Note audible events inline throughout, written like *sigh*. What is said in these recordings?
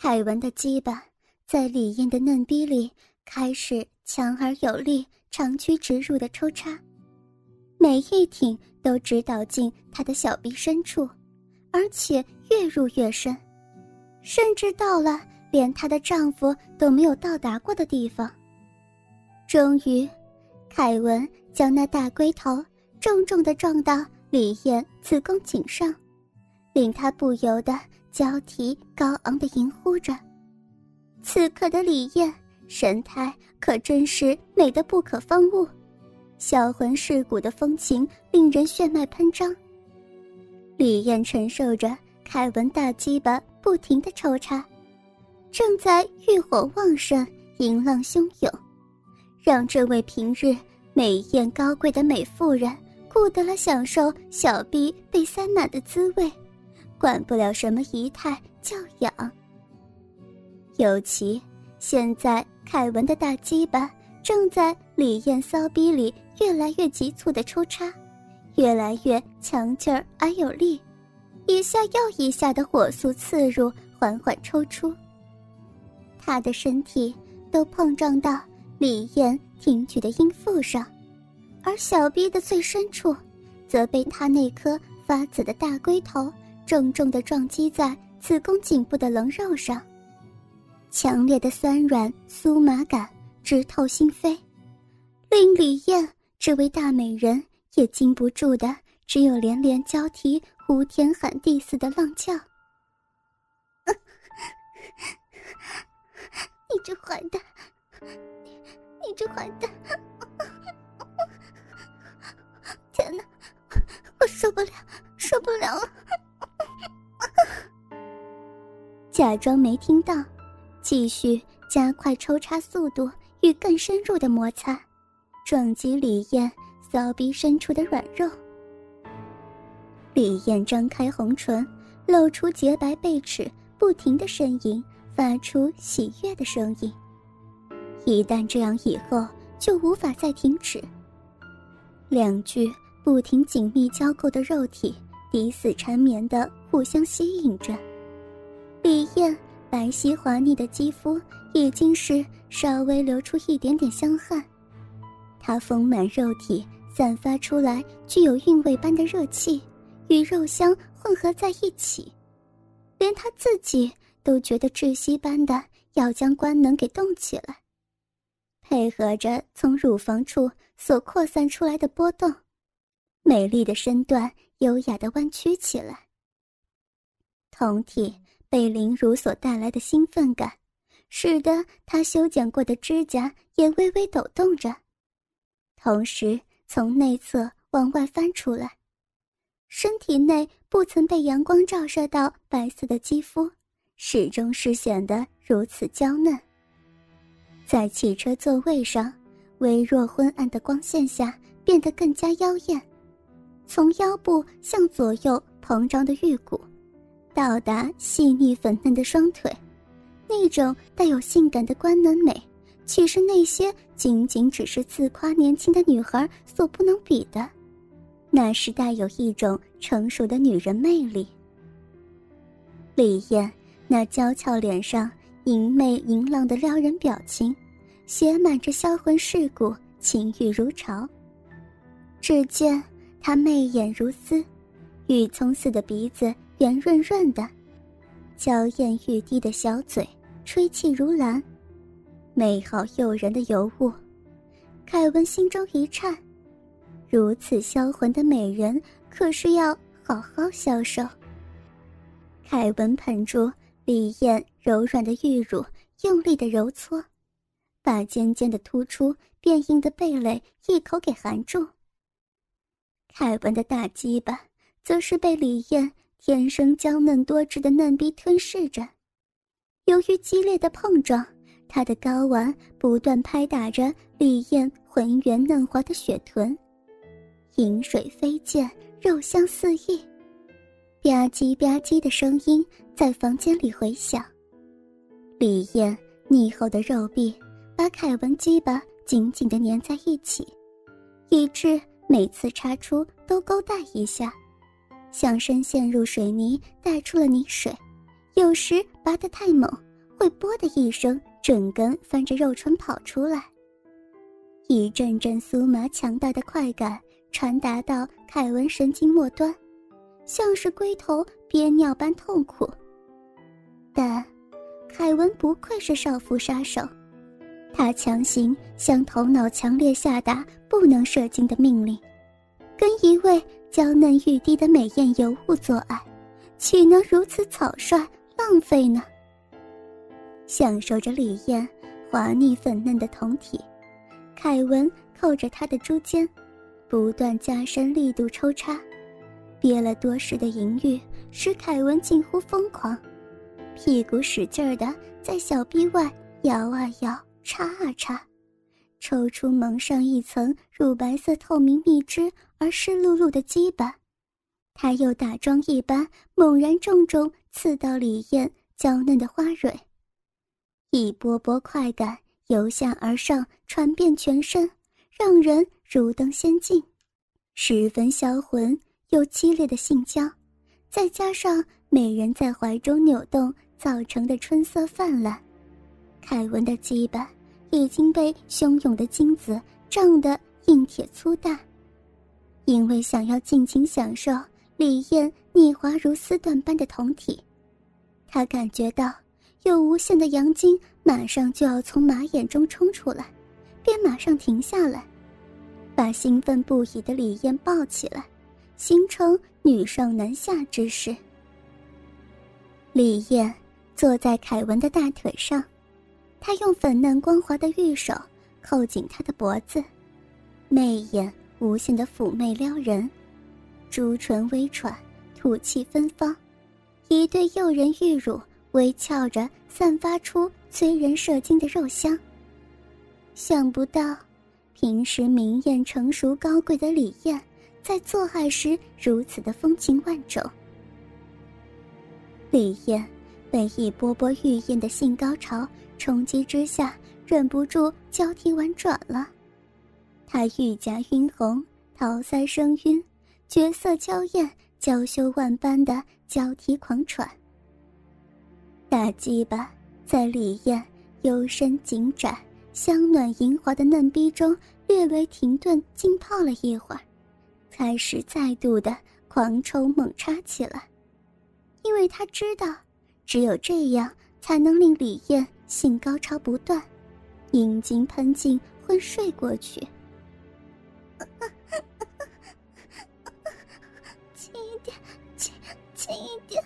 凯文的鸡巴在李艳的嫩逼里开始强而有力、长驱直入的抽插，每一挺都直导进她的小臂深处，而且越入越深，甚至到了连她的丈夫都没有到达过的地方。终于，凯文将那大龟头重重的撞到李艳子宫颈上，令她不由得。交替高昂的吟呼着，此刻的李艳神态可真是美得不可方物，销魂蚀骨的风情令人血脉喷张。李艳承受着凯文大鸡巴不停的抽插，正在欲火旺盛、淫浪汹涌，让这位平日美艳高贵的美妇人顾得了享受小臂被塞满的滋味。管不了什么仪态教养。尤其现在，凯文的大鸡巴正在李艳骚逼里越来越急促的抽插，越来越强劲儿而有力，一下又一下的火速刺入，缓缓抽出。他的身体都碰撞到李艳挺举的阴腹上，而小逼的最深处，则被他那颗发紫的大龟头。重重的撞击在子宫颈部的棱肉上，强烈的酸软酥麻感直透心扉，令李艳这位大美人也禁不住的只有连连交替呼天喊地似的浪叫：“ *laughs* 你这坏蛋，你你这坏蛋！天哪，我受不了，受不了了！”假装没听到，继续加快抽插速度与更深入的摩擦，撞击李艳骚逼深处的软肉。李艳张开红唇，露出洁白贝齿，不停的呻吟，发出喜悦的声音。一旦这样，以后就无法再停止。两具不停紧密交构的肉体，抵死缠绵的互相吸引着。李艳白皙滑腻的肌肤已经是稍微流出一点点香汗，她丰满肉体散发出来具有韵味般的热气，与肉香混合在一起，连她自己都觉得窒息般的要将官能给动起来，配合着从乳房处所扩散出来的波动，美丽的身段优雅的弯曲起来，酮体。被凌辱所带来的兴奋感，使得他修剪过的指甲也微微抖动着，同时从内侧往外翻出来。身体内不曾被阳光照射到白色的肌肤，始终是显得如此娇嫩。在汽车座位上，微弱昏暗的光线下变得更加妖艳，从腰部向左右膨胀的玉骨。到达细腻粉嫩的双腿，那种带有性感的官能美，岂是那些仅仅只是自夸年轻的女孩所不能比的？那是带有一种成熟的女人魅力。李艳那娇俏脸上淫媚淫浪的撩人表情，写满着销魂蚀骨、情欲如潮。只见她媚眼如丝，玉葱似的鼻子。圆润润的，娇艳欲滴的小嘴，吹气如兰，美好诱人的尤物。凯文心中一颤，如此销魂的美人，可是要好好销售。凯文捧住李艳柔软的玉乳，用力的揉搓，把尖尖的突出变硬的蓓蕾一口给含住。凯文的大鸡巴，则是被李艳。天生娇嫩多汁的嫩逼吞噬着，由于激烈的碰撞，他的睾丸不断拍打着李艳浑圆嫩滑的雪臀，饮水飞溅，肉香四溢，吧唧吧唧的声音在房间里回响。李艳腻厚的肉壁把凯文鸡巴紧紧地粘在一起，以致每次插出都勾带一下。像深陷入水泥，带出了泥水；有时拔得太猛，会“啵”的一声，整根翻着肉唇跑出来。一阵阵酥麻强大的快感传达到凯文神经末端，像是龟头憋尿般痛苦。但，凯文不愧是少妇杀手，他强行向头脑强烈下达不能射精的命令，跟一位娇嫩欲滴的美艳尤物做爱，岂能如此草率浪费呢？享受着李艳滑腻粉嫩的酮体。凯文扣着她的珠肩，不断加深力度抽插，憋了多时的淫欲使凯文近乎疯狂，屁股使劲儿的在小臂外摇啊摇，插啊插，抽出蒙上一层乳白色透明蜜汁而湿漉漉的鸡巴，他又打桩一般猛然重重刺到李艳娇嫩的花蕊，一波波快感。由下而上传遍全身，让人如登仙境，十分销魂又激烈的性交，再加上美人在怀中扭动造成的春色泛滥，凯文的基巴已经被汹涌的精子胀得硬铁粗大。因为想要尽情享受李艳腻滑如丝缎般的酮体，他感觉到。有无限的阳精马上就要从马眼中冲出来，便马上停下来，把兴奋不已的李艳抱起来，形成女上男下之势。李艳坐在凯文的大腿上，他用粉嫩光滑的玉手扣紧她的脖子，媚眼无限的妩媚撩人，朱唇微喘，吐气芬芳，一对诱人玉乳。微翘着，散发出催人射精的肉香。想不到，平时明艳成熟高贵的李艳，在做爱时如此的风情万种。李艳被一波波欲艳的性高潮冲击之下，忍不住交替婉转了。她玉颊晕红，桃腮生晕，绝色娇艳，娇羞万般的交替狂喘。大鸡巴在李艳幽深紧窄、香暖莹滑的嫩逼中略微停顿浸泡了一会儿，开始再度的狂抽猛插起来，因为他知道，只有这样才能令李艳性高潮不断，阴茎喷进昏睡过去。轻一点，轻轻一点。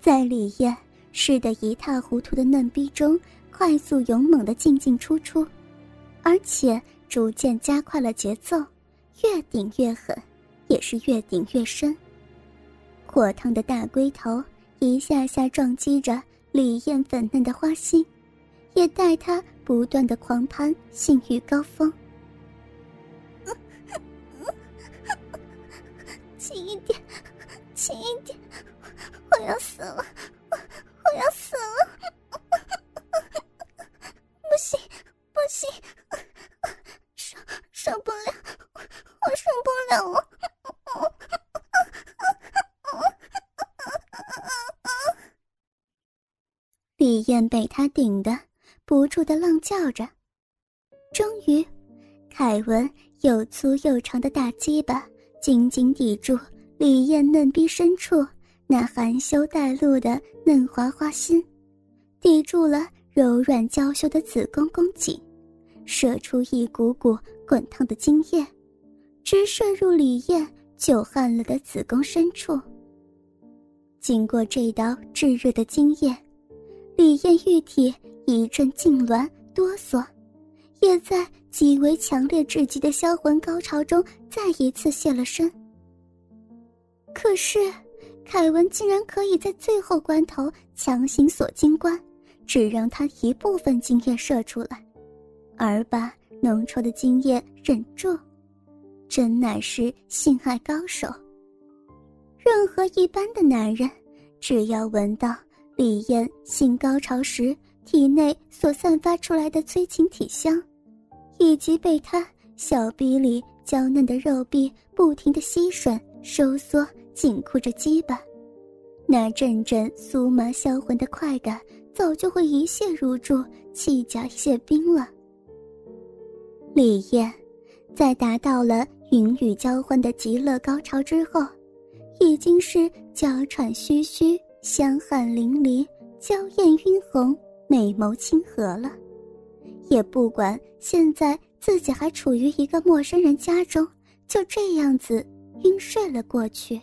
在李艳湿得一塌糊涂的嫩逼中，快速勇猛的进进出出，而且逐渐加快了节奏，越顶越狠，也是越顶越深。火烫的大龟头一下下撞击着李艳粉嫩的花心，也带她不断的狂攀性欲高峰。*laughs* 轻一点，轻一点。我要死了！被他顶得不住的浪叫着，终于，凯文又粗又长的大鸡巴紧紧抵住李艳嫩逼深处。那含羞带露的嫩滑花心，抵住了柔软娇羞的子宫宫颈，射出一股股滚烫的精液，直射入李艳久旱了的子宫深处。经过这道炙热的精液，李艳玉体一阵痉挛哆嗦，也在极为强烈至极的销魂高潮中再一次现了身。可是。凯文竟然可以在最后关头强行锁金关，只让他一部分精液射出来，而把浓稠的精液忍住，真乃是性爱高手。任何一般的男人，只要闻到李艳性高潮时体内所散发出来的催情体香，以及被他小臂里娇嫩的肉壁不停的吸吮收缩。紧箍着鸡巴，那阵阵酥麻销魂的快感早就会一泻如注，气甲泄冰了。李艳在达到了云雨交欢的极乐高潮之后，已经是娇喘吁吁、香汗淋漓、娇艳晕红、美眸清和了，也不管现在自己还处于一个陌生人家中，就这样子晕睡了过去。